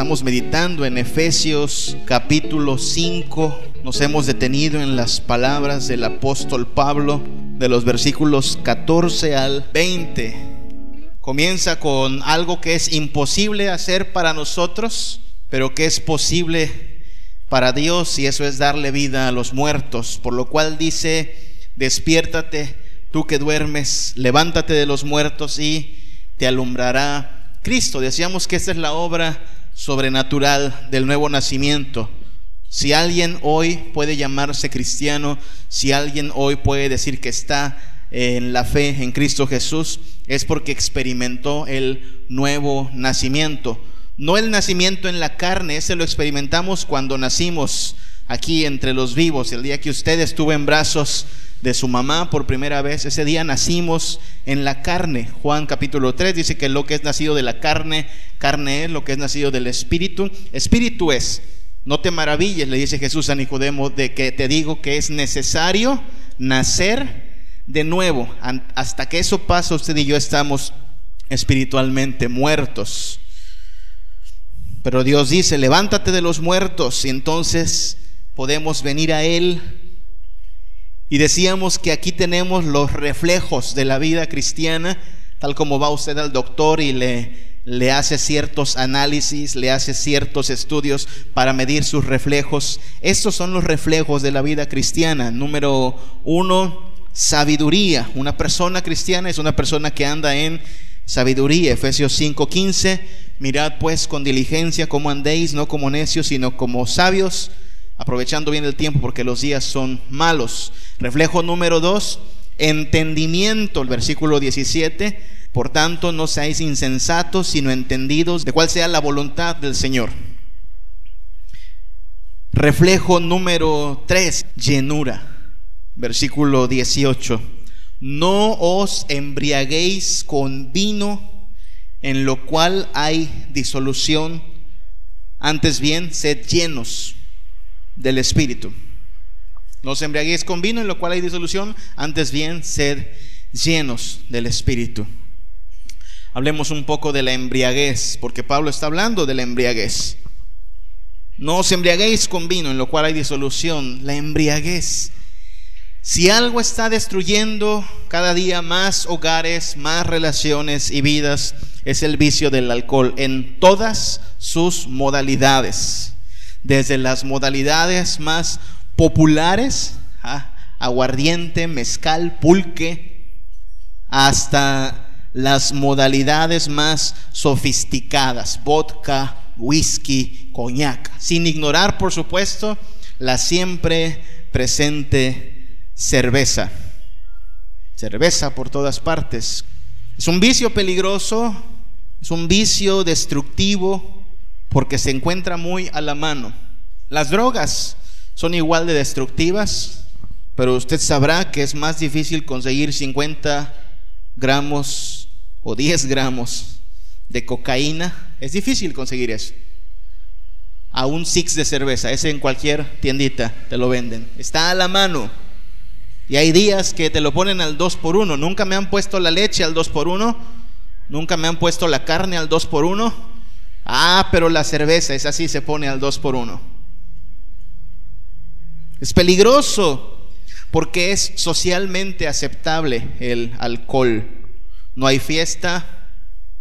Estamos meditando en Efesios capítulo 5. Nos hemos detenido en las palabras del apóstol Pablo de los versículos 14 al 20. Comienza con algo que es imposible hacer para nosotros, pero que es posible para Dios y eso es darle vida a los muertos. Por lo cual dice, despiértate tú que duermes, levántate de los muertos y te alumbrará Cristo. Decíamos que esta es la obra sobrenatural del nuevo nacimiento. Si alguien hoy puede llamarse cristiano, si alguien hoy puede decir que está en la fe en Cristo Jesús, es porque experimentó el nuevo nacimiento. No el nacimiento en la carne, ese lo experimentamos cuando nacimos aquí entre los vivos. El día que usted estuvo en brazos de su mamá por primera vez. Ese día nacimos en la carne. Juan capítulo 3 dice que lo que es nacido de la carne, carne es, lo que es nacido del espíritu, espíritu es. No te maravilles, le dice Jesús a Nicodemo, de que te digo que es necesario nacer de nuevo. Hasta que eso pase, usted y yo estamos espiritualmente muertos. Pero Dios dice, levántate de los muertos y entonces podemos venir a Él y decíamos que aquí tenemos los reflejos de la vida cristiana, tal como va usted al doctor y le, le hace ciertos análisis, le hace ciertos estudios para medir sus reflejos. Estos son los reflejos de la vida cristiana. Número uno, sabiduría. Una persona cristiana es una persona que anda en sabiduría. Efesios 5:15. Mirad pues con diligencia cómo andéis, no como necios, sino como sabios aprovechando bien el tiempo porque los días son malos. Reflejo número dos, entendimiento, el versículo 17. Por tanto, no seáis insensatos, sino entendidos de cuál sea la voluntad del Señor. Reflejo número 3, llenura. Versículo 18. No os embriaguéis con vino en lo cual hay disolución, antes bien, sed llenos del Espíritu. No os embriaguéis con vino, en lo cual hay disolución, antes bien sed llenos del Espíritu. Hablemos un poco de la embriaguez, porque Pablo está hablando de la embriaguez. No os embriaguéis con vino, en lo cual hay disolución. La embriaguez. Si algo está destruyendo cada día más hogares, más relaciones y vidas, es el vicio del alcohol en todas sus modalidades desde las modalidades más populares, ¿ah? aguardiente, mezcal, pulque, hasta las modalidades más sofisticadas, vodka, whisky, coñac, sin ignorar, por supuesto, la siempre presente cerveza. Cerveza por todas partes. Es un vicio peligroso, es un vicio destructivo, porque se encuentra muy a la mano. Las drogas son igual de destructivas, pero usted sabrá que es más difícil conseguir 50 gramos o 10 gramos de cocaína. Es difícil conseguir eso. A un six de cerveza, ese en cualquier tiendita te lo venden. Está a la mano. Y hay días que te lo ponen al 2 por 1 Nunca me han puesto la leche al 2 por 1 Nunca me han puesto la carne al 2 por 1 Ah, pero la cerveza es así, se pone al dos por uno. Es peligroso porque es socialmente aceptable el alcohol. No hay fiesta,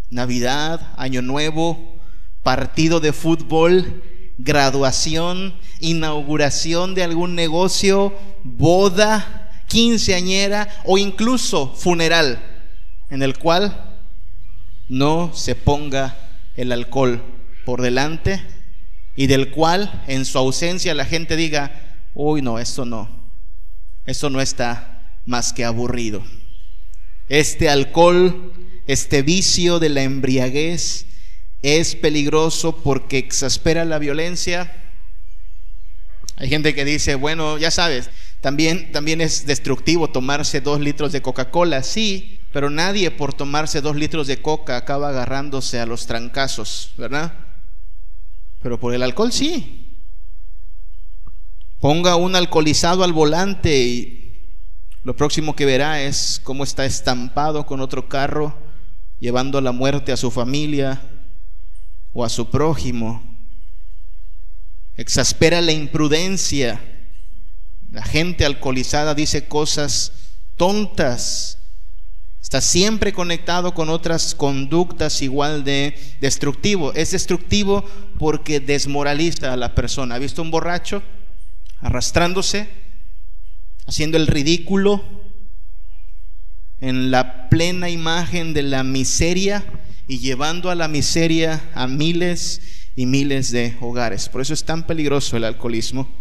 Navidad, Año Nuevo, partido de fútbol, graduación, inauguración de algún negocio, boda, quinceañera o incluso funeral en el cual no se ponga el alcohol por delante y del cual en su ausencia la gente diga, uy no, esto no, esto no está más que aburrido. Este alcohol, este vicio de la embriaguez es peligroso porque exaspera la violencia. Hay gente que dice, bueno, ya sabes, también, también es destructivo tomarse dos litros de Coca-Cola, sí, pero nadie por tomarse dos litros de coca acaba agarrándose a los trancazos, ¿verdad? Pero por el alcohol sí. Ponga un alcoholizado al volante y lo próximo que verá es cómo está estampado con otro carro, llevando la muerte a su familia o a su prójimo. exaspera la imprudencia. La gente alcoholizada dice cosas tontas. Está siempre conectado con otras conductas igual de destructivo. Es destructivo porque desmoraliza a la persona. ¿Ha visto un borracho arrastrándose, haciendo el ridículo en la plena imagen de la miseria y llevando a la miseria a miles y miles de hogares? Por eso es tan peligroso el alcoholismo.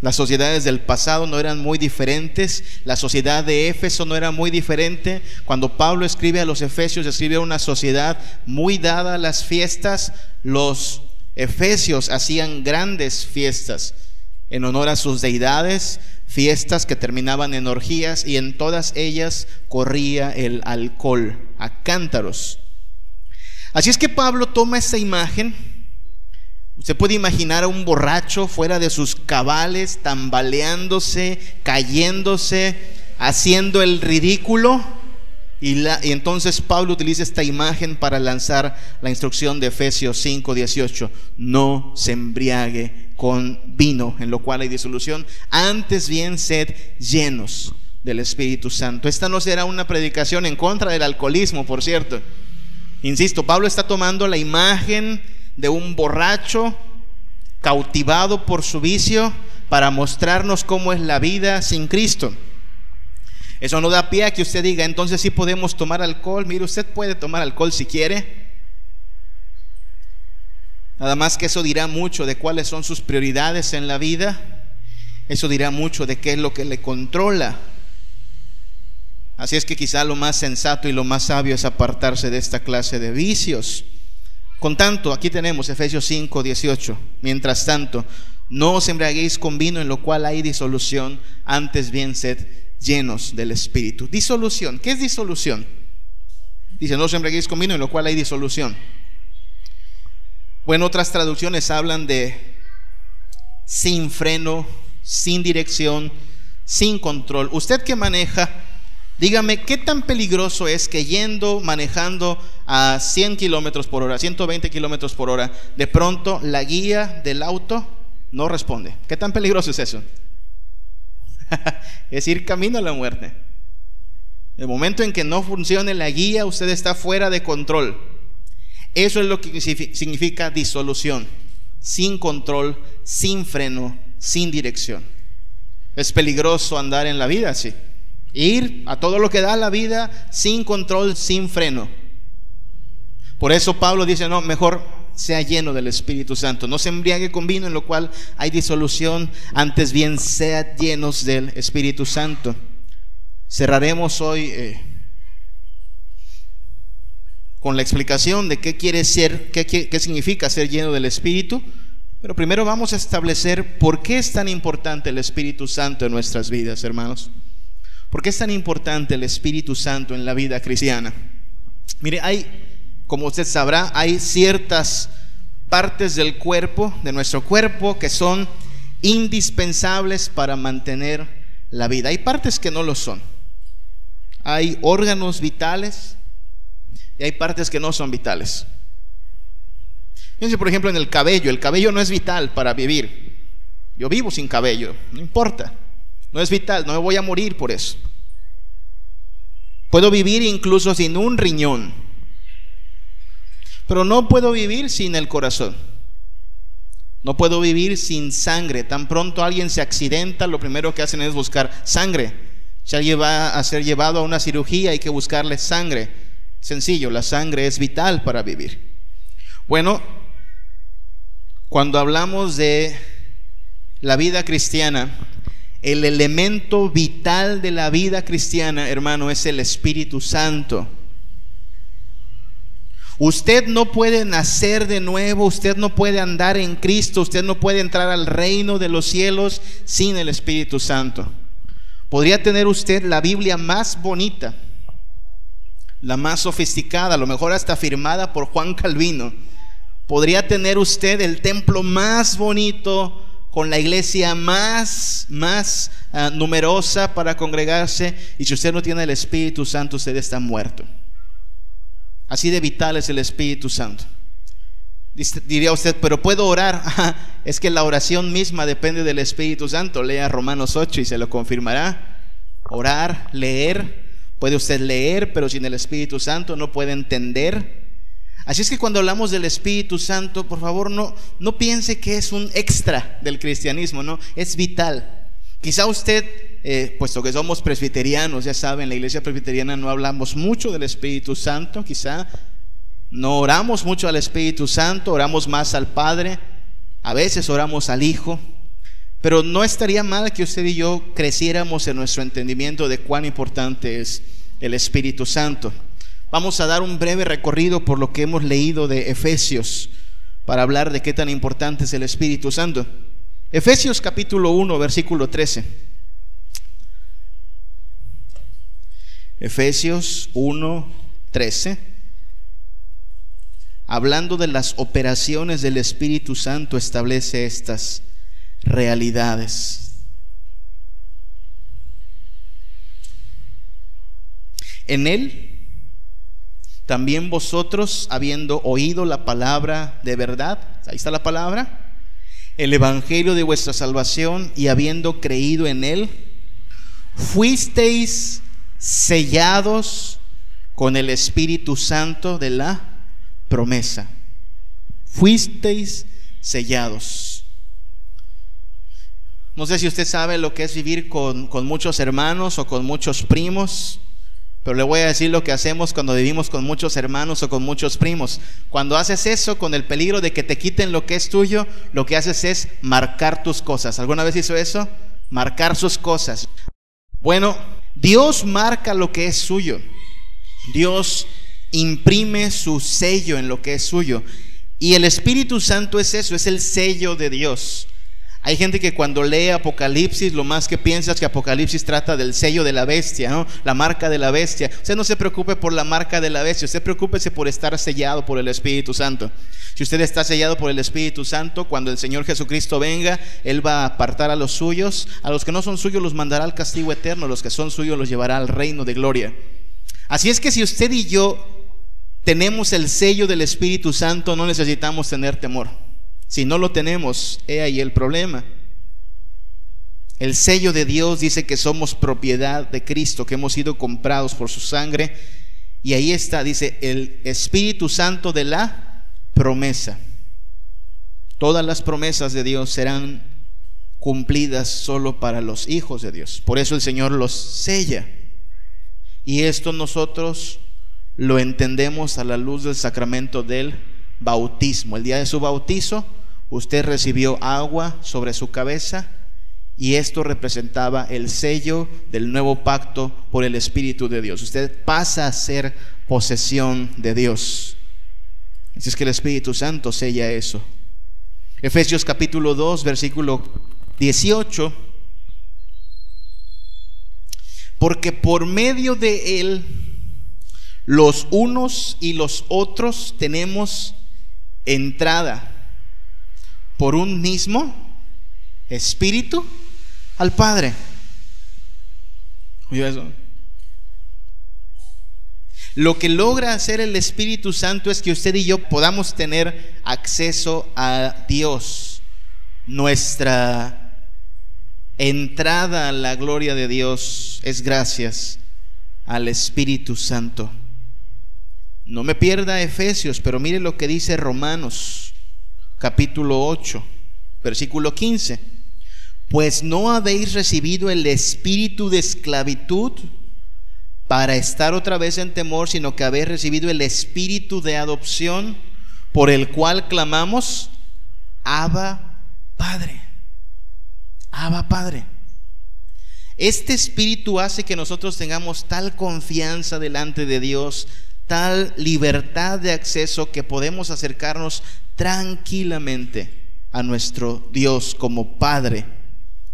Las sociedades del pasado no eran muy diferentes. La sociedad de Éfeso no era muy diferente. Cuando Pablo escribe a los Efesios, escribe a una sociedad muy dada a las fiestas. Los Efesios hacían grandes fiestas en honor a sus deidades, fiestas que terminaban en orgías y en todas ellas corría el alcohol a cántaros. Así es que Pablo toma esa imagen Usted puede imaginar a un borracho fuera de sus cabales, tambaleándose, cayéndose, haciendo el ridículo. Y, entonces Pablo utiliza esta imagen para lanzar la instrucción de Efesios 5, 18. No se embriague con vino, en lo cual hay disolución. Antes bien, sed llenos del Espíritu Santo. Esta no será una predicación en contra del alcoholismo, por cierto. Insisto, Pablo está tomando la imagen de un borracho cautivado por su vicio para mostrarnos cómo es la vida sin Cristo. Eso no da pie a que usted diga, entonces sí podemos tomar alcohol. Mire, usted puede tomar alcohol si quiere. Nada más que eso dirá mucho de cuáles son sus prioridades en la vida. Eso dirá mucho de qué es lo que le controla. Así es que quizá lo más sensato y lo más sabio es apartarse de esta clase de vicios. Con tanto, aquí tenemos Efesios 5, 18. Mientras tanto, no os embriaguéis con vino en lo cual hay disolución, antes bien sed llenos del Espíritu. Disolución, ¿qué es disolución? Dice, no os embriaguéis con vino en lo cual hay disolución. Bueno, otras traducciones hablan de sin freno, sin dirección, sin control. Usted que maneja, Dígame, ¿qué tan peligroso es que yendo, manejando a 100 kilómetros por hora, 120 kilómetros por hora, de pronto la guía del auto no responde? ¿Qué tan peligroso es eso? es ir camino a la muerte. El momento en que no funcione la guía, usted está fuera de control. Eso es lo que significa disolución. Sin control, sin freno, sin dirección. Es peligroso andar en la vida así. Ir a todo lo que da la vida sin control, sin freno. Por eso Pablo dice, no, mejor sea lleno del Espíritu Santo. No se embriague con vino en lo cual hay disolución, antes bien sea llenos del Espíritu Santo. Cerraremos hoy eh, con la explicación de qué quiere ser, qué, qué significa ser lleno del Espíritu. Pero primero vamos a establecer por qué es tan importante el Espíritu Santo en nuestras vidas, hermanos. ¿Por qué es tan importante el Espíritu Santo en la vida cristiana? Mire, hay, como usted sabrá, hay ciertas partes del cuerpo, de nuestro cuerpo, que son indispensables para mantener la vida. Hay partes que no lo son. Hay órganos vitales y hay partes que no son vitales. Fíjense, por ejemplo, en el cabello. El cabello no es vital para vivir. Yo vivo sin cabello, no importa. No es vital, no me voy a morir por eso. Puedo vivir incluso sin un riñón, pero no puedo vivir sin el corazón. No puedo vivir sin sangre. Tan pronto alguien se accidenta, lo primero que hacen es buscar sangre. Si alguien va a ser llevado a una cirugía, hay que buscarle sangre. Sencillo, la sangre es vital para vivir. Bueno, cuando hablamos de la vida cristiana, el elemento vital de la vida cristiana, hermano, es el Espíritu Santo. Usted no puede nacer de nuevo, usted no puede andar en Cristo, usted no puede entrar al reino de los cielos sin el Espíritu Santo. Podría tener usted la Biblia más bonita, la más sofisticada, a lo mejor hasta firmada por Juan Calvino. Podría tener usted el templo más bonito, con la iglesia más, más ah, numerosa para congregarse. Y si usted no tiene el Espíritu Santo, usted está muerto. Así de vital es el Espíritu Santo. Diría usted, pero puedo orar. es que la oración misma depende del Espíritu Santo. Lea Romanos 8 y se lo confirmará. Orar, leer. Puede usted leer, pero sin el Espíritu Santo no puede entender. Así es que cuando hablamos del Espíritu Santo, por favor, no, no piense que es un extra del cristianismo, no, es vital. Quizá usted, eh, puesto que somos presbiterianos, ya saben, la iglesia presbiteriana no hablamos mucho del Espíritu Santo, quizá no oramos mucho al Espíritu Santo, oramos más al Padre, a veces oramos al Hijo, pero no estaría mal que usted y yo creciéramos en nuestro entendimiento de cuán importante es el Espíritu Santo. Vamos a dar un breve recorrido por lo que hemos leído de Efesios para hablar de qué tan importante es el Espíritu Santo. Efesios capítulo 1, versículo 13. Efesios 1, 13 hablando de las operaciones del Espíritu Santo, establece estas realidades. En Él, también vosotros, habiendo oído la palabra de verdad, ahí está la palabra, el Evangelio de vuestra salvación y habiendo creído en Él, fuisteis sellados con el Espíritu Santo de la promesa. Fuisteis sellados. No sé si usted sabe lo que es vivir con, con, muchos hermanos o con muchos primos, pero le voy a decir lo que hacemos cuando vivimos con muchos hermanos o con muchos primos. Cuando haces eso con el peligro de que te quiten lo que es tuyo, lo que haces es marcar tus cosas. ¿Alguna vez hizo eso? Marcar sus cosas. Bueno, Dios marca lo que es suyo. Dios imprime su sello en lo que es suyo. Y el Espíritu Santo es eso, es el sello de Dios. Hay gente que cuando lee Apocalipsis, lo más que piensa es que Apocalipsis trata del sello de la bestia, ¿no? La marca de la bestia. Usted no se preocupe por la marca de la bestia, usted preocúpese por estar sellado por el Espíritu Santo. Si usted está sellado por el Espíritu Santo, cuando el Señor Jesucristo venga, Él va a apartar a los suyos, a los que no son suyos los mandará al castigo eterno, a los que son suyos los llevará al reino de gloria. Así es que si usted y yo tenemos el sello del Espíritu Santo, no necesitamos tener temor. Si no lo tenemos, he ahí el problema. El sello de Dios dice que somos propiedad de Cristo, que hemos sido comprados por su sangre. Y ahí está, dice, el Espíritu Santo de la promesa. Todas las promesas de Dios serán cumplidas solo para los hijos de Dios. Por eso el Señor los sella. Y esto nosotros lo entendemos a la luz del sacramento del bautismo. El día de su bautizo, usted recibió agua sobre su cabeza y esto representaba el sello del nuevo pacto por el Espíritu de Dios. Usted pasa a ser posesión de Dios. Así es que el Espíritu Santo sella eso. Efesios capítulo 2, versículo 18. Porque por medio de Él los unos y los otros tenemos entrada por un mismo espíritu al Padre. eso? Lo que logra hacer el Espíritu Santo es que usted y yo podamos tener acceso a Dios. Nuestra entrada a la gloria de Dios es gracias al Espíritu Santo. No me pierda Efesios, pero mire lo que dice Romanos capítulo 8, versículo 15. Pues no habéis recibido el espíritu de esclavitud para estar otra vez en temor, sino que habéis recibido el espíritu de adopción por el cual clamamos, Abba Padre. Abba Padre. Este espíritu hace que nosotros tengamos tal confianza delante de Dios, tal libertad de acceso que podemos acercarnos tranquilamente a nuestro Dios como Padre.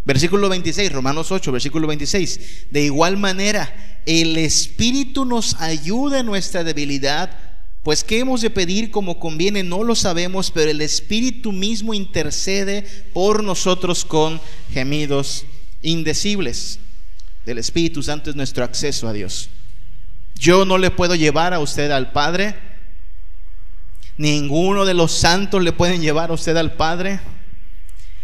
Versículo 26, Romanos 8, versículo 26. De igual manera, el Espíritu nos ayuda en nuestra debilidad, pues qué hemos de pedir como conviene no lo sabemos, pero el Espíritu mismo intercede por nosotros con gemidos indecibles. El Espíritu Santo es nuestro acceso a Dios. Yo no le puedo llevar a usted al Padre. Ninguno de los santos le pueden llevar a usted al Padre.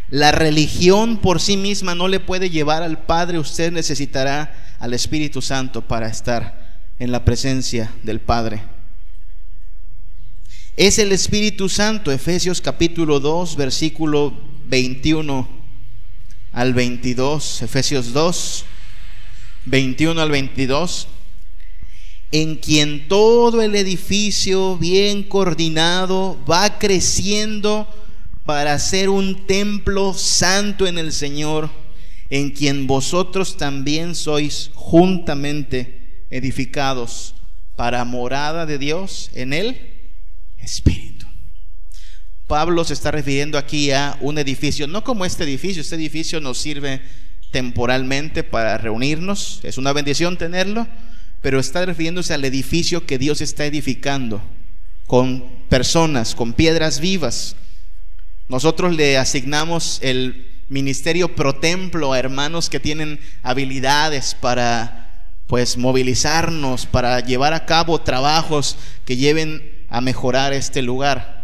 La religión por sí misma no le puede llevar al Padre. Usted necesitará al Espíritu Santo para estar en la presencia del Padre. Es el Espíritu Santo, Efesios capítulo 2, versículo 21 al 22, Efesios 2, 21 al 22 en quien todo el edificio bien coordinado va creciendo para ser un templo santo en el Señor, en quien vosotros también sois juntamente edificados para morada de Dios en el Espíritu. Pablo se está refiriendo aquí a un edificio, no como este edificio, este edificio nos sirve temporalmente para reunirnos, es una bendición tenerlo, pero está refiriéndose al edificio que Dios está edificando con personas, con piedras vivas. Nosotros le asignamos el ministerio pro templo a hermanos que tienen habilidades para pues movilizarnos, para llevar a cabo trabajos que lleven a mejorar este lugar.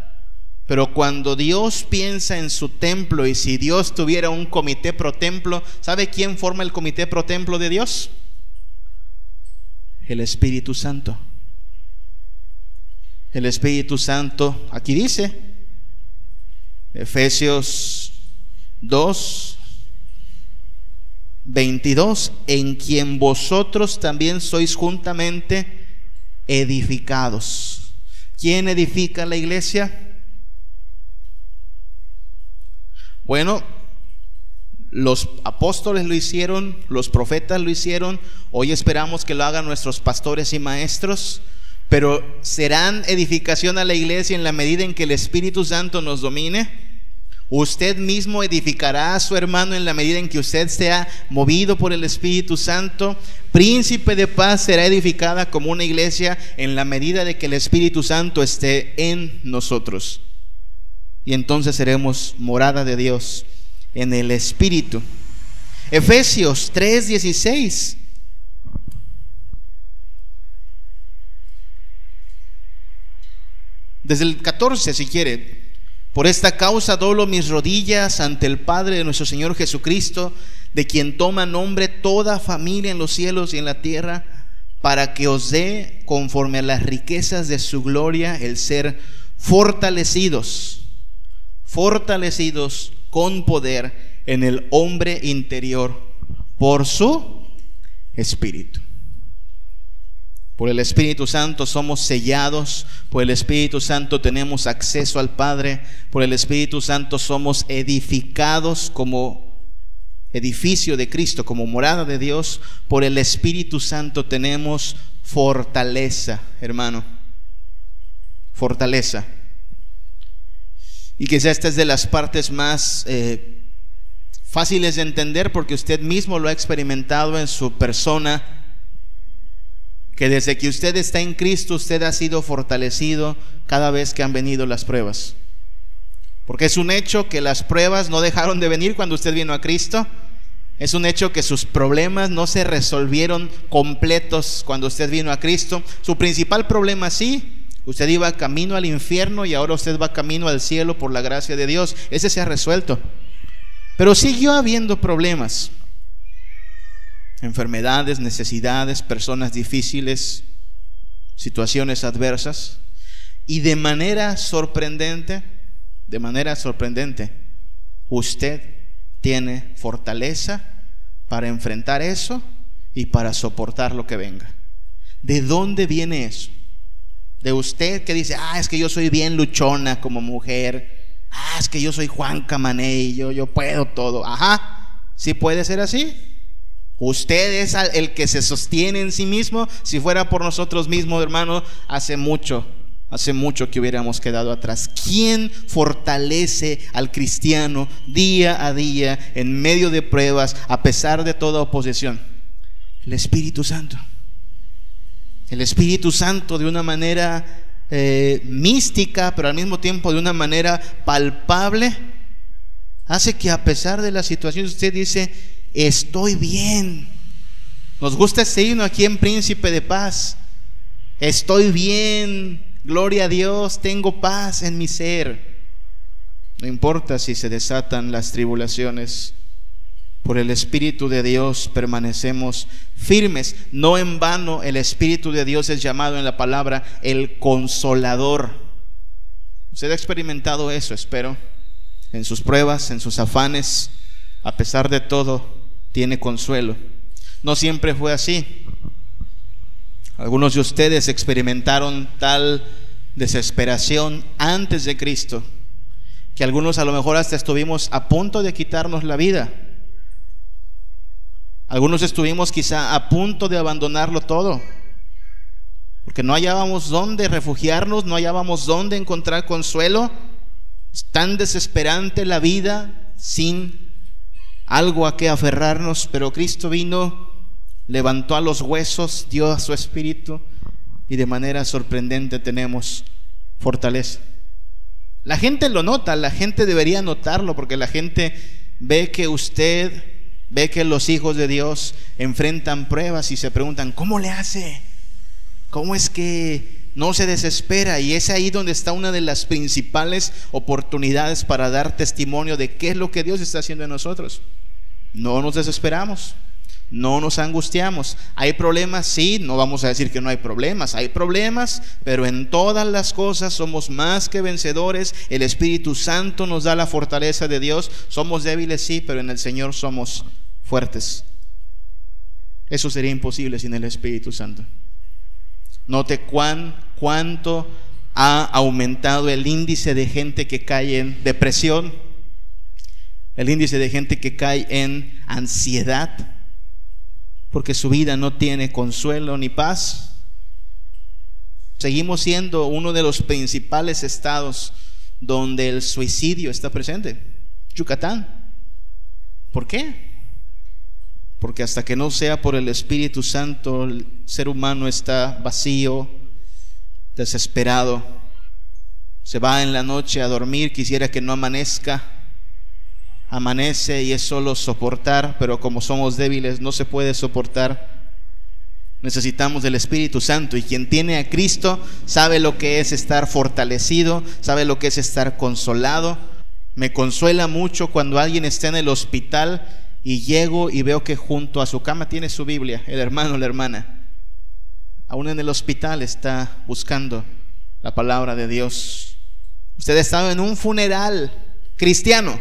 Pero cuando Dios piensa en su templo y si Dios tuviera un comité pro templo, ¿sabe quién forma el comité pro templo de Dios? El Espíritu Santo. El Espíritu Santo, aquí dice, Efesios 2, 22, en quien vosotros también sois juntamente edificados. ¿Quién edifica la iglesia? Bueno, los apóstoles lo hicieron, los profetas lo hicieron, hoy esperamos que lo hagan nuestros pastores y maestros, pero serán edificación a la iglesia en la medida en que el Espíritu Santo nos domine. Usted mismo edificará a su hermano en la medida en que usted sea movido por el Espíritu Santo. Príncipe de paz será edificada como una iglesia en la medida de que el Espíritu Santo esté en nosotros. Y entonces seremos morada de Dios en el Espíritu. Efesios 3:16. Desde el 14, si quiere. Por esta causa doblo mis rodillas ante el Padre de nuestro Señor Jesucristo, de quien toma nombre toda familia en los cielos y en la tierra, para que os dé, conforme a las riquezas de su gloria, el ser fortalecidos, fortalecidos con poder en el hombre interior por su Espíritu. Por el Espíritu Santo somos sellados, por el Espíritu Santo tenemos acceso al Padre, por el Espíritu Santo somos edificados como edificio de Cristo, como morada de Dios, por el Espíritu Santo tenemos fortaleza, hermano, fortaleza. Y quizá esta es de las partes más eh, fáciles de entender porque usted mismo lo ha experimentado en su persona, que desde que usted está en Cristo usted ha sido fortalecido cada vez que han venido las pruebas. Porque es un hecho que las pruebas no dejaron de venir cuando usted vino a Cristo. Es un hecho que sus problemas no se resolvieron completos cuando usted vino a Cristo. Su principal problema sí Usted iba camino al infierno y ahora usted va camino al cielo por la gracia de Dios. Ese se ha resuelto. Pero siguió habiendo problemas. Enfermedades, necesidades, personas difíciles, situaciones adversas. Y de manera sorprendente, de manera sorprendente, usted tiene fortaleza para enfrentar eso y para soportar lo que venga. ¿De dónde viene eso? De usted que dice, ah, es que yo soy bien luchona como mujer, ah, es que yo soy Juan Camaney, yo, yo puedo todo, ajá, sí puede ser así. Usted es el que se sostiene en sí mismo. Si fuera por nosotros mismos, hermano, hace mucho, hace mucho que hubiéramos quedado atrás. ¿Quién fortalece al cristiano día a día en medio de pruebas, a pesar de toda oposición? El Espíritu Santo. El Espíritu Santo de una manera eh, mística, pero al mismo tiempo de una manera palpable, hace que a pesar de la situación usted dice, estoy bien. Nos gusta este himno aquí en Príncipe de Paz. Estoy bien, Gloria a Dios, tengo paz en mi ser. No importa si se desatan las tribulaciones, por el Espíritu de Dios permanecemos firmes. No en vano el Espíritu de Dios es llamado en la palabra el consolador. Usted ha experimentado eso, espero, en sus pruebas, en sus afanes. A pesar de todo, tiene consuelo. No siempre fue así. Algunos de ustedes experimentaron tal desesperación antes de Cristo, que algunos a lo mejor hasta estuvimos a punto de quitarnos la vida. Algunos estuvimos quizá a punto de abandonarlo todo, porque no hallábamos dónde refugiarnos, no hallábamos dónde encontrar consuelo. Es tan desesperante la vida sin algo a qué aferrarnos, pero Cristo vino, levantó a los huesos, dio a su espíritu y de manera sorprendente tenemos fortaleza. La gente lo nota, la gente debería notarlo porque la gente ve que usted Ve que los hijos de Dios enfrentan pruebas y se preguntan, ¿cómo le hace? ¿Cómo es que no se desespera? Y es ahí donde está una de las principales oportunidades para dar testimonio de qué es lo que Dios está haciendo en nosotros. No nos desesperamos, no nos angustiamos. ¿Hay problemas? Sí, no vamos a decir que no hay problemas. Hay problemas, pero en todas las cosas somos más que vencedores. El Espíritu Santo nos da la fortaleza de Dios. Somos débiles, sí, pero en el Señor somos fuertes. Eso sería imposible sin el Espíritu Santo. Note cuán, cuánto ha aumentado el índice de gente que cae en depresión, el índice de gente que cae en ansiedad, porque su vida no tiene consuelo ni paz. Seguimos siendo uno de los principales estados donde el suicidio está presente. Yucatán. ¿Por qué? Porque hasta que no sea por el Espíritu Santo, el ser humano está vacío, desesperado. Se va en la noche a dormir, quisiera que no amanezca. Amanece y es solo soportar, pero como somos débiles no se puede soportar. Necesitamos del Espíritu Santo y quien tiene a Cristo sabe lo que es estar fortalecido, sabe lo que es estar consolado. Me consuela mucho cuando alguien está en el hospital y llego y veo que junto a su cama tiene su Biblia, el hermano o la hermana. Aún en el hospital está buscando la palabra de Dios. Usted ha estado en un funeral cristiano.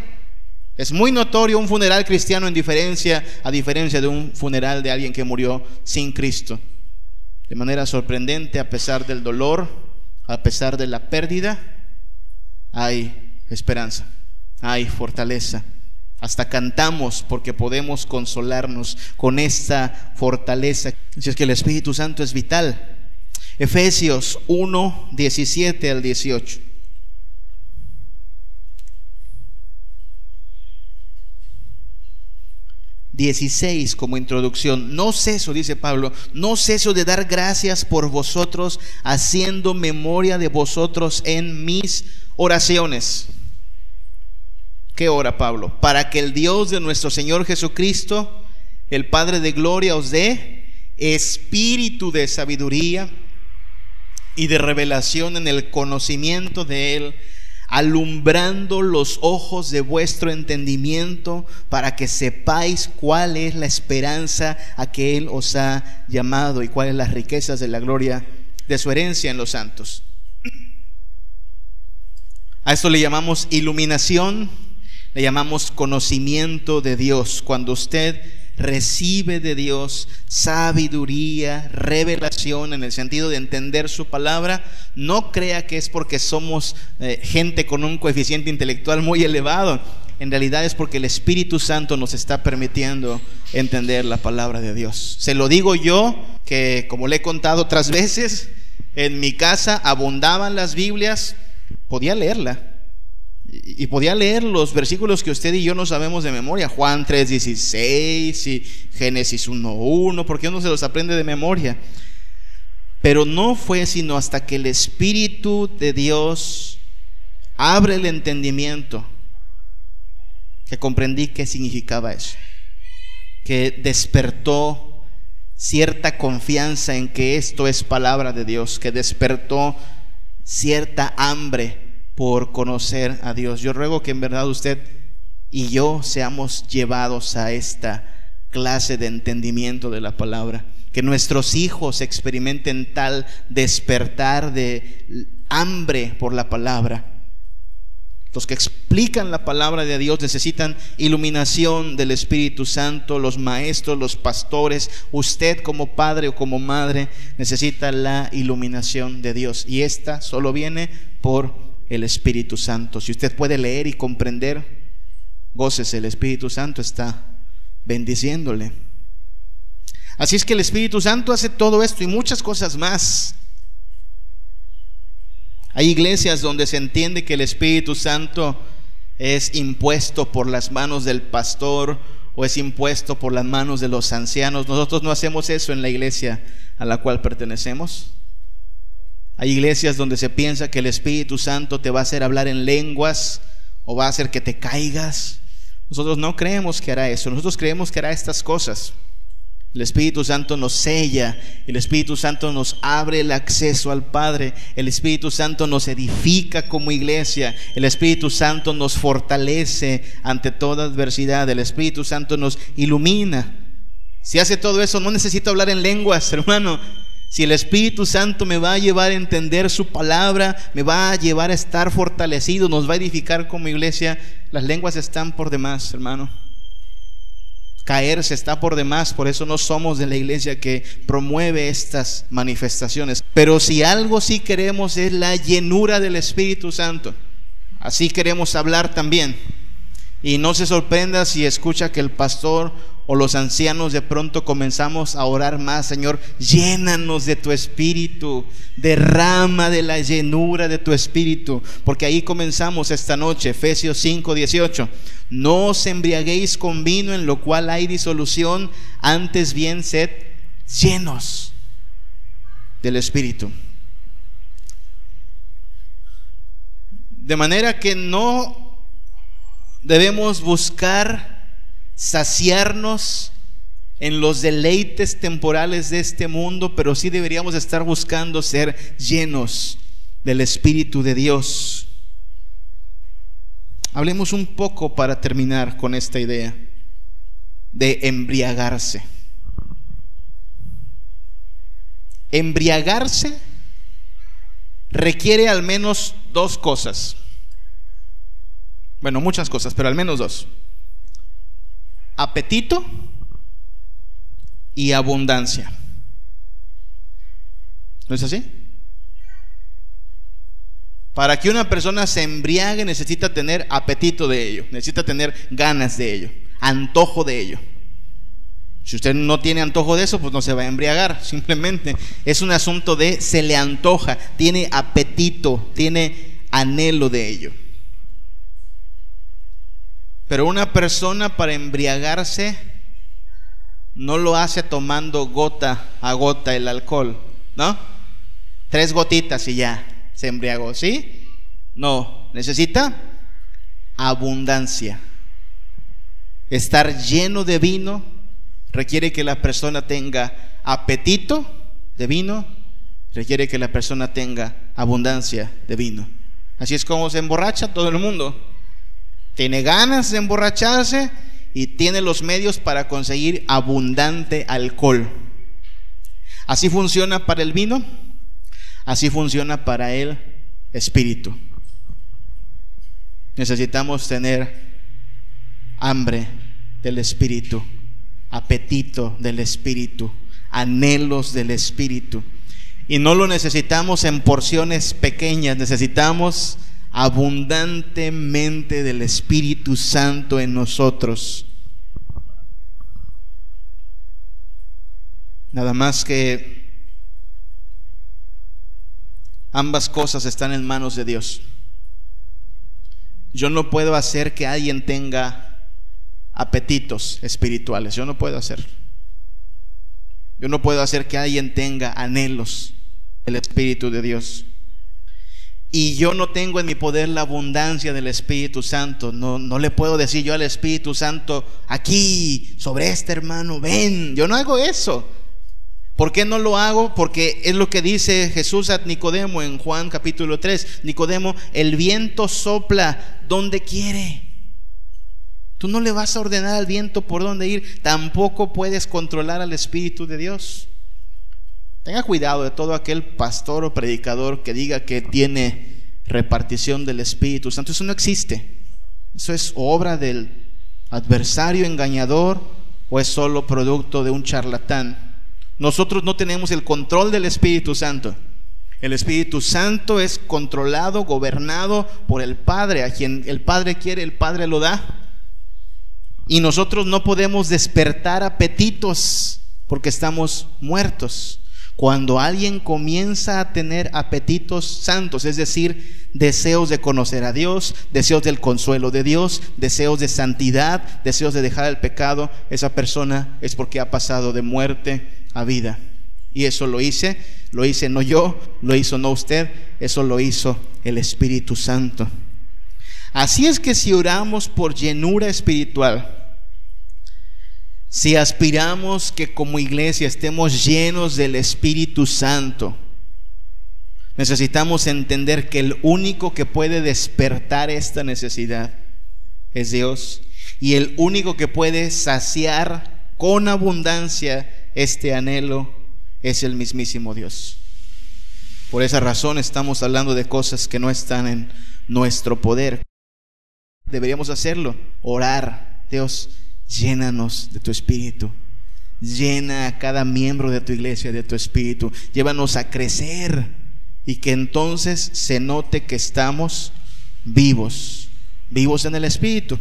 Es muy notorio un funeral cristiano en diferencia a diferencia de un funeral de alguien que murió sin Cristo. De manera sorprendente, a pesar del dolor, a pesar de la pérdida, hay esperanza, hay fortaleza. Hasta cantamos porque podemos consolarnos con esta fortaleza. Así es que el Espíritu Santo es vital. Efesios 1, 17 al 18. Dieciséis como introducción. No ceso, dice Pablo, no ceso de dar gracias por vosotros, haciendo memoria de vosotros en mis oraciones ¿Qué ora Pablo? Para que el Dios de nuestro Señor Jesucristo, el Padre de Gloria, os dé espíritu de sabiduría y de revelación en el conocimiento de Él, alumbrando los ojos de vuestro entendimiento para que sepáis cuál es la esperanza a que Él os ha llamado y cuáles las riquezas de la gloria de su herencia en los santos. A esto le llamamos iluminación le llamamos conocimiento de Dios. Cuando usted recibe de Dios sabiduría, revelación en el sentido de entender su palabra, no crea que es porque somos eh, gente con un coeficiente intelectual muy elevado. En realidad es porque el Espíritu Santo nos está permitiendo entender la palabra de Dios. Se lo digo yo, que como le he contado otras veces, en mi casa abundaban las Biblias, podía leerla y podía leer los versículos que usted y yo no sabemos de memoria, Juan 3:16 y Génesis 1:1, porque uno se los aprende de memoria. Pero no fue sino hasta que el Espíritu de Dios abre el entendimiento que comprendí qué significaba eso, que despertó cierta confianza en que esto es palabra de Dios, que despertó cierta hambre por conocer a Dios. Yo ruego que en verdad usted y yo seamos llevados a esta clase de entendimiento de la palabra. Que nuestros hijos experimenten tal despertar de hambre por la palabra. Los que explican la palabra de Dios necesitan iluminación del Espíritu Santo, los maestros, los pastores, usted como padre o como madre necesita la iluminación de Dios. Y esta solo viene por el Espíritu Santo. Si usted puede leer y comprender, gócese, el Espíritu Santo está bendiciéndole. Así es que el Espíritu Santo hace todo esto y muchas cosas más. Hay iglesias donde se entiende que el Espíritu Santo es impuesto por las manos del pastor o es impuesto por las manos de los ancianos. Nosotros no hacemos eso en la iglesia a la cual pertenecemos. Hay iglesias donde se piensa que el Espíritu Santo te va a hacer hablar en lenguas o va a hacer que te caigas nosotros no creemos que hará eso, nosotros creemos que hará estas cosas. El Espíritu Santo nos sella, el Espíritu Santo nos abre el acceso al Padre, el Espíritu Santo nos edifica como iglesia, el Espíritu Santo nos fortalece ante toda adversidad, el Espíritu Santo nos ilumina. Si hace todo eso, no necesito hablar en lenguas, hermano. Si el Espíritu Santo me va a llevar a entender su palabra, me va a llevar a estar fortalecido, nos va a edificar como iglesia, las lenguas están por demás, hermano. Caerse está por demás, por eso no somos de la iglesia que promueve estas manifestaciones. Pero si algo sí queremos es la llenura del Espíritu Santo. Así queremos hablar también. Y no se sorprenda si escucha que el pastor o los ancianos de pronto comenzamos a orar más, Señor, llénanos de tu espíritu, derrama de la llenura de tu espíritu, porque ahí comenzamos esta noche, Efesios 5, 18. No os embriaguéis con vino en lo cual hay disolución, antes bien sed llenos del espíritu. De manera que no debemos buscar saciarnos en los deleites temporales de este mundo, pero sí deberíamos estar buscando ser llenos del Espíritu de Dios. Hablemos un poco para terminar con esta idea de embriagarse. Embriagarse requiere al menos dos cosas. Bueno, muchas cosas, pero al menos dos apetito y abundancia. ¿No es así? Para que una persona se embriague necesita tener apetito de ello, necesita tener ganas de ello, antojo de ello. Si usted no tiene antojo de eso, pues no se va a embriagar. Simplemente es un asunto de se le antoja, tiene apetito, tiene anhelo de ello. Pero una persona para embriagarse no lo hace tomando gota a gota el alcohol, ¿no? Tres gotitas y ya se embriagó, ¿sí? No, necesita abundancia. Estar lleno de vino requiere que la persona tenga apetito de vino, requiere que la persona tenga abundancia de vino. Así es como se emborracha todo el mundo tiene ganas de emborracharse y tiene los medios para conseguir abundante alcohol. Así funciona para el vino, así funciona para el espíritu. Necesitamos tener hambre del espíritu, apetito del espíritu, anhelos del espíritu. Y no lo necesitamos en porciones pequeñas, necesitamos abundantemente del Espíritu Santo en nosotros. Nada más que ambas cosas están en manos de Dios. Yo no puedo hacer que alguien tenga apetitos espirituales. Yo no puedo hacer. Yo no puedo hacer que alguien tenga anhelos del Espíritu de Dios y yo no tengo en mi poder la abundancia del Espíritu Santo. No, no le puedo decir yo al Espíritu Santo, aquí, sobre este hermano, ven. Yo no hago eso. ¿Por qué no lo hago? Porque es lo que dice Jesús a Nicodemo en Juan capítulo 3. Nicodemo, el viento sopla donde quiere. Tú no le vas a ordenar al viento por dónde ir, tampoco puedes controlar al Espíritu de Dios. Tenga cuidado de todo aquel pastor o predicador que diga que tiene repartición del Espíritu Santo. Eso no existe. Eso es obra del adversario engañador o es solo producto de un charlatán. Nosotros no tenemos el control del Espíritu Santo. El Espíritu Santo es controlado, gobernado por el Padre. A quien el Padre quiere, el Padre lo da. Y nosotros no podemos despertar apetitos porque estamos muertos. Cuando alguien comienza a tener apetitos santos, es decir, deseos de conocer a Dios, deseos del consuelo de Dios, deseos de santidad, deseos de dejar el pecado, esa persona es porque ha pasado de muerte a vida. Y eso lo hice, lo hice no yo, lo hizo no usted, eso lo hizo el Espíritu Santo. Así es que si oramos por llenura espiritual, si aspiramos que como iglesia estemos llenos del Espíritu Santo, necesitamos entender que el único que puede despertar esta necesidad es Dios y el único que puede saciar con abundancia este anhelo es el mismísimo Dios. Por esa razón estamos hablando de cosas que no están en nuestro poder. Deberíamos hacerlo, orar. Dios, Llénanos de tu espíritu. Llena a cada miembro de tu iglesia de tu espíritu. Llévanos a crecer y que entonces se note que estamos vivos, vivos en el espíritu.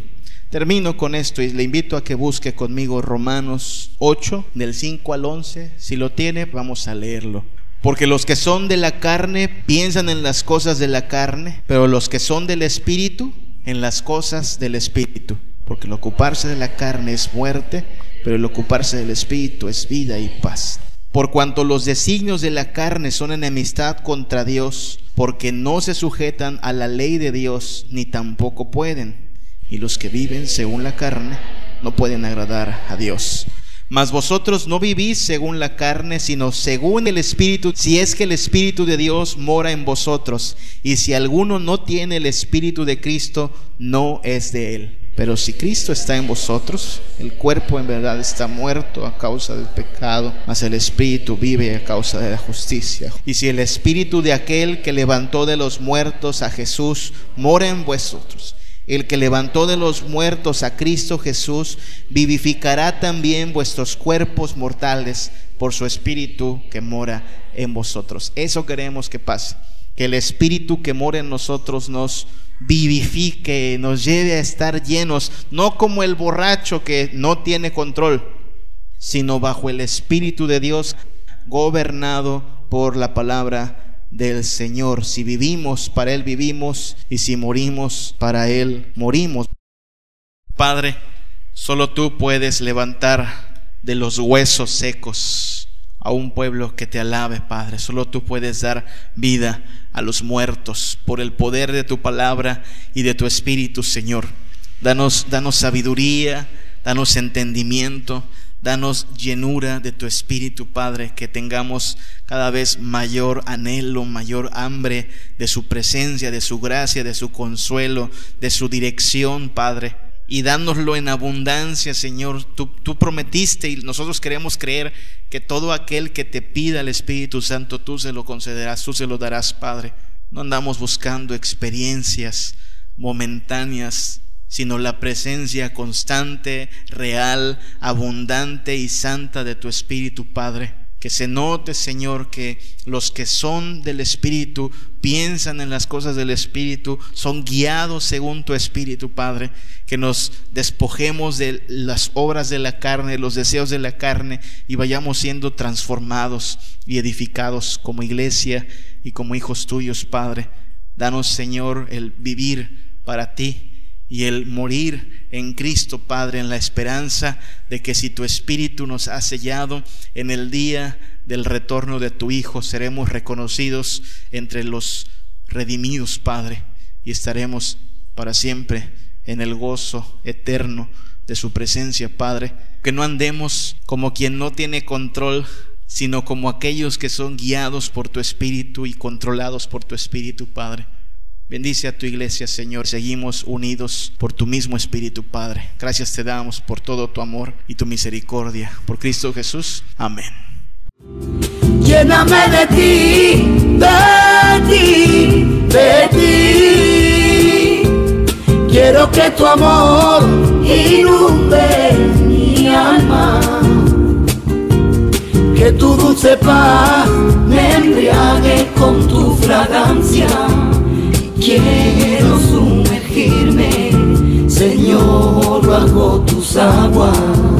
Termino con esto y le invito a que busque conmigo Romanos 8, del 5 al 11. Si lo tiene, vamos a leerlo. Porque los que son de la carne piensan en las cosas de la carne, pero los que son del espíritu, en las cosas del espíritu. Porque el ocuparse de la carne es muerte, pero el ocuparse del espíritu es vida y paz. Por cuanto los designios de la carne son enemistad contra Dios, porque no se sujetan a la ley de Dios, ni tampoco pueden. Y los que viven según la carne no pueden agradar a Dios. Mas vosotros no vivís según la carne, sino según el Espíritu, si es que el Espíritu de Dios mora en vosotros. Y si alguno no tiene el Espíritu de Cristo, no es de él. Pero si Cristo está en vosotros, el cuerpo en verdad está muerto a causa del pecado, mas el espíritu vive a causa de la justicia. Y si el espíritu de aquel que levantó de los muertos a Jesús mora en vosotros, el que levantó de los muertos a Cristo Jesús vivificará también vuestros cuerpos mortales por su espíritu que mora en vosotros. Eso queremos que pase, que el espíritu que mora en nosotros nos vivifique, nos lleve a estar llenos, no como el borracho que no tiene control, sino bajo el Espíritu de Dios, gobernado por la palabra del Señor. Si vivimos, para Él vivimos, y si morimos, para Él morimos. Padre, solo tú puedes levantar de los huesos secos a un pueblo que te alabe, Padre. Solo tú puedes dar vida a los muertos por el poder de tu palabra y de tu espíritu, Señor. Danos, danos sabiduría, danos entendimiento, danos llenura de tu espíritu, Padre, que tengamos cada vez mayor anhelo, mayor hambre de su presencia, de su gracia, de su consuelo, de su dirección, Padre y dánoslo en abundancia, Señor. Tú, tú, prometiste y nosotros queremos creer que todo aquel que te pida el Espíritu Santo, tú se lo concederás, tú se lo darás, Padre. No andamos buscando experiencias momentáneas, sino la presencia constante, real, abundante y santa de tu Espíritu, Padre. Que se note, Señor, que los que son del Espíritu piensan en las cosas del Espíritu, son guiados según tu Espíritu, Padre. Que nos despojemos de las obras de la carne, los deseos de la carne y vayamos siendo transformados y edificados como iglesia y como hijos tuyos, Padre. Danos, Señor, el vivir para ti y el morir en Cristo, Padre, en la esperanza de que si tu Espíritu nos ha sellado en el día del retorno de tu Hijo, seremos reconocidos entre los redimidos, Padre, y estaremos para siempre en el gozo eterno de su presencia, Padre. Que no andemos como quien no tiene control sino como aquellos que son guiados por tu Espíritu y controlados por tu Espíritu, Padre. Bendice a tu iglesia, Señor. Seguimos unidos por tu mismo Espíritu, Padre. Gracias te damos por todo tu amor y tu misericordia. Por Cristo Jesús. Amén. Lléname de ti, de ti, de ti. Quiero que tu amor inunde mi alma, que tu dulce paz me embriague con tu fragancia. Quiero sumergirme, Señor, bajo tus aguas.